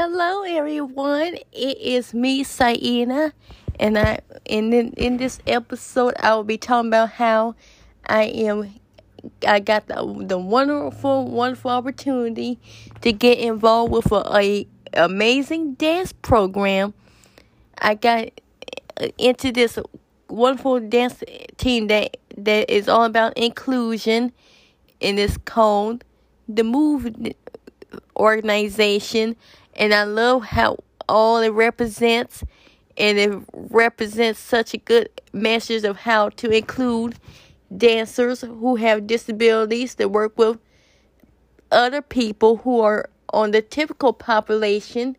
Hello, everyone. It is me, Saina, and I. And in in this episode, I will be talking about how I am. I got the the wonderful, wonderful opportunity to get involved with a, a amazing dance program. I got into this wonderful dance team that that is all about inclusion, and it's called the Move organization and I love how all it represents and it represents such a good message of how to include dancers who have disabilities to work with other people who are on the typical population.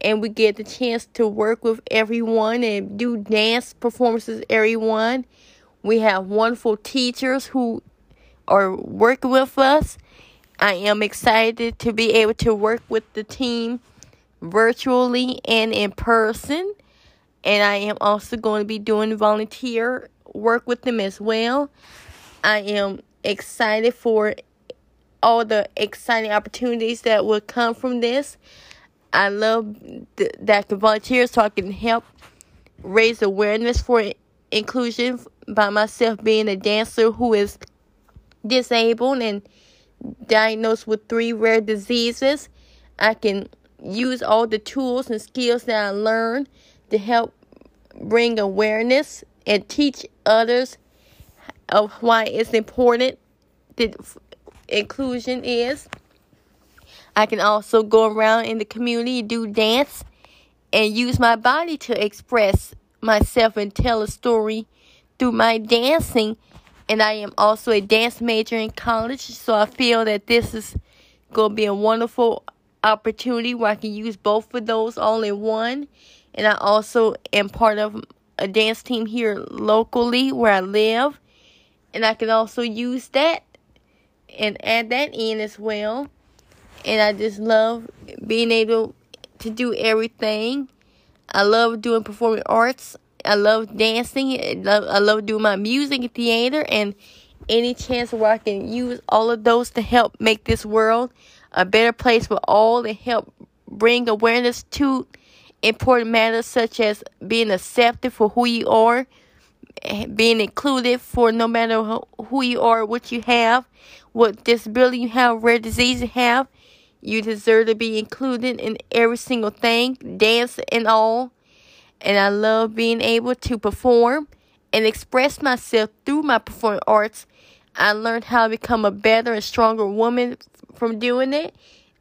And we get the chance to work with everyone and do dance performances everyone. We have wonderful teachers who are working with us. I am excited to be able to work with the team virtually and in person. And I am also going to be doing volunteer work with them as well. I am excited for all the exciting opportunities that will come from this. I love th- that I can volunteer so I can help raise awareness for inclusion by myself being a dancer who is disabled and diagnosed with three rare diseases. I can use all the tools and skills that I learned to help bring awareness and teach others of why it's important that inclusion is. I can also go around in the community, do dance, and use my body to express myself and tell a story through my dancing and I am also a dance major in college, so I feel that this is going to be a wonderful opportunity where I can use both of those all in one. And I also am part of a dance team here locally where I live, and I can also use that and add that in as well. And I just love being able to do everything. I love doing performing arts. I love dancing. I love, I love doing my music and theater and any chance where I can use all of those to help make this world a better place for all and help bring awareness to important matters such as being accepted for who you are, being included for no matter who you are, what you have, what disability you have, rare disease you have. You deserve to be included in every single thing, dance and all and I love being able to perform and express myself through my performing arts. I learned how to become a better and stronger woman from doing it.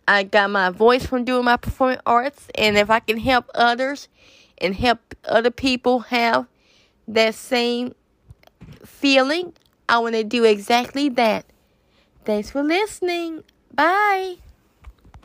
I got my voice from doing my performing arts, and if I can help others and help other people have that same feeling, I want to do exactly that. Thanks for listening. Bye.